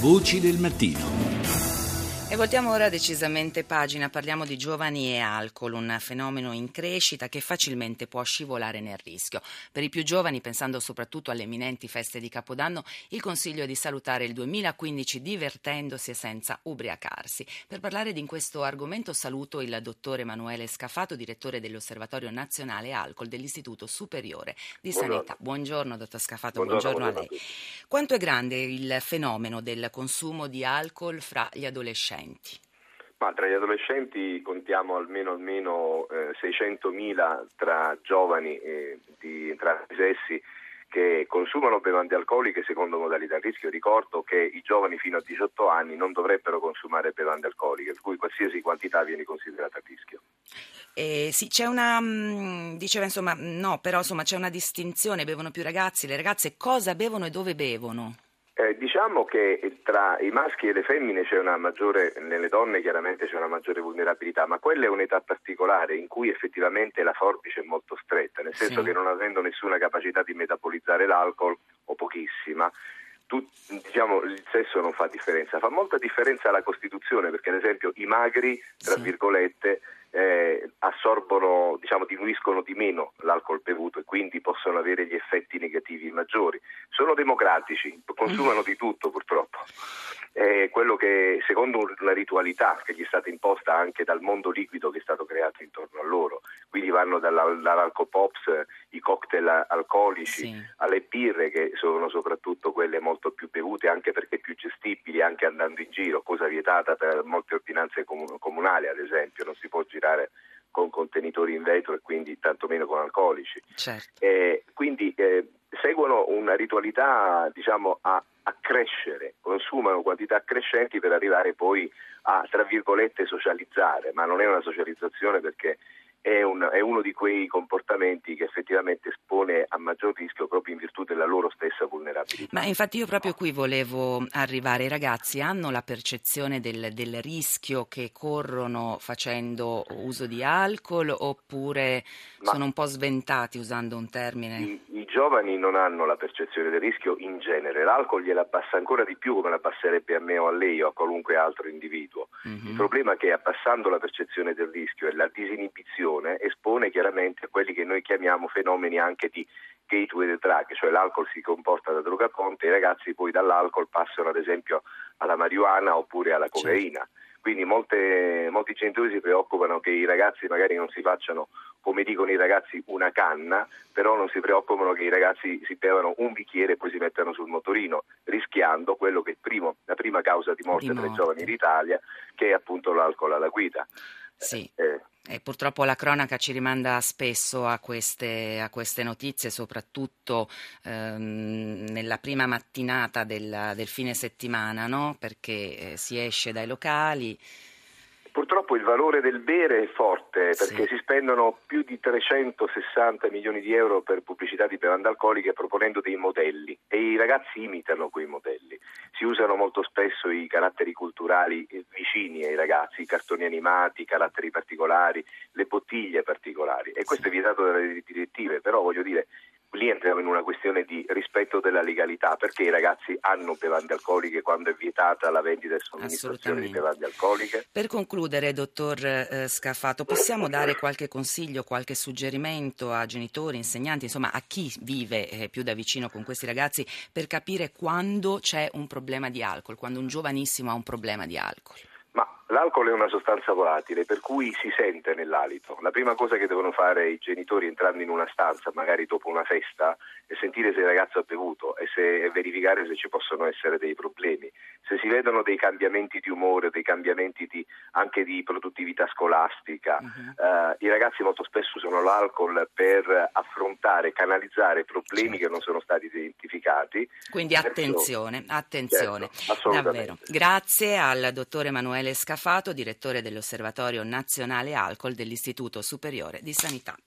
Voci del mattino. E voltiamo ora decisamente pagina, parliamo di giovani e alcol, un fenomeno in crescita che facilmente può scivolare nel rischio. Per i più giovani, pensando soprattutto alle imminenti feste di Capodanno, il consiglio è di salutare il 2015 divertendosi e senza ubriacarsi. Per parlare di questo argomento saluto il dottor Emanuele Scafato, direttore dell'Osservatorio Nazionale Alcol dell'Istituto Superiore di Buongiorno. Sanità. Buongiorno dottor Scafato, Buongiorno, buongiorno, a buongiorno lei. Quanto è grande il fenomeno del consumo di alcol fra gli adolescenti? Ma tra gli adolescenti contiamo almeno, almeno eh, 600.000 tra giovani eh, di entrambi i sessi che consumano bevande alcoliche secondo modalità a rischio. Ricordo che i giovani fino a 18 anni non dovrebbero consumare bevande alcoliche, per cui qualsiasi quantità viene considerata a rischio. Eh, sì, c'è una, mh, diceva insomma, no, però insomma c'è una distinzione, bevono più ragazzi, le ragazze cosa bevono e dove bevono? Diciamo che tra i maschi e le femmine c'è una maggiore, nelle donne chiaramente c'è una maggiore vulnerabilità, ma quella è un'età particolare in cui effettivamente la forbice è molto stretta, nel senso Sì. che non avendo nessuna capacità di metabolizzare l'alcol o pochissima, tu- diciamo, il sesso non fa differenza, fa molta differenza la costituzione perché ad esempio i magri, tra Sì. virgolette, eh, assorbono, diciamo, diluiscono di meno l'alcol bevuto e quindi possono avere gli effetti negativi maggiori. Sono democratici, consumano di tutto purtroppo. È quello che, secondo una ritualità che gli è stata imposta anche dal mondo liquido che è stato creato intorno a loro, quindi vanno dalla- dall'alcopops, i cocktail alcolici, Sì. alle birre che sono soprattutto quelle molto più bevute anche perché più gestibili anche andando in giro, cosa vietata per molte ordinanze comu- comunali ad esempio, non si può girare con contenitori in vetro e quindi tantomeno con alcolici. Certo. Eh, quindi eh, seguono una ritualità diciamo, a, a crescere, consumano quantità crescenti per arrivare poi a, tra virgolette, socializzare, ma non è una socializzazione perché è, un- è uno di quei comportamenti che effettivamente espone a maggior rischio proprio in virtù della loro stessa vulnerabilità. Ma infatti io proprio qui volevo arrivare, i ragazzi hanno la percezione del, del rischio che corrono facendo uso di alcol oppure Ma- sono un po' sventati usando un termine? I, I giovani non hanno la percezione del rischio in genere, l'alcol gliela abbassa ancora di più come la abbasserebbe a me o a lei o a qualunque altro individuo. Mhm. Il problema è che abbassando la percezione del rischio e la disinibizione espone chiaramente a quelli che noi chiamiamo fenomeni anche di gateway the drug, cioè l'alcol si comporta da droga ponte i ragazzi poi dall'alcol passano ad esempio alla marijuana oppure alla Certo. cocaina. Quindi molte- molti genitori si preoccupano che i ragazzi magari non si facciano, come dicono i ragazzi, una canna, però non si preoccupano che i ragazzi si bevano un bicchiere e poi si mettano sul motorino, rischiando quello che è primo- la prima causa di morte Di tra i morte. giovani d'Italia, che è appunto l'alcol alla guida. Sì. Eh, E purtroppo la cronaca ci rimanda spesso a queste, a queste notizie, soprattutto ehm, nella prima mattinata del, del fine settimana, no? perché eh, si esce dai locali. Purtroppo il valore del bere è forte Sì. perché si spendono più di 360 milioni di euro per pubblicità di bevande alcoliche proponendo dei modelli e i ragazzi imitano quei modelli. Si usano molto spesso i caratteri culturali vicini ai ragazzi, i cartoni animati, i caratteri particolari, le bottiglie particolari e questo è vietato dalle direttive, però voglio dire lì entriamo in una questione di rispetto della legalità perché i ragazzi hanno bevande alcoliche quando è vietata la vendita e somministrazione di bevande alcoliche. Per concludere, dottor eh, Scafato, possiamo dare qualche consiglio, qualche suggerimento a genitori, insegnanti, insomma a chi vive eh, più da vicino con questi ragazzi per capire quando c'è un problema di alcol, quando un giovanissimo ha un problema di alcol? L'alcol è una sostanza volatile per cui si sente nell'alito. La prima cosa che devono fare i genitori entrando in una stanza, magari dopo una festa, è sentire se il ragazzo ha bevuto e, se, e verificare se ci possono essere dei problemi. Se si vedono dei cambiamenti di umore, dei cambiamenti di- anche di produttività scolastica, Mhm. eh, i ragazzi molto spesso usano l'alcol per affrontare, canalizzare problemi Certo. che non sono stati identificati. Quindi attenzione, attenzione. Certo. Grazie al dottor Emanuele Scafato, direttore dell'Osservatorio Nazionale Alcol dell'Istituto Superiore di Sanità.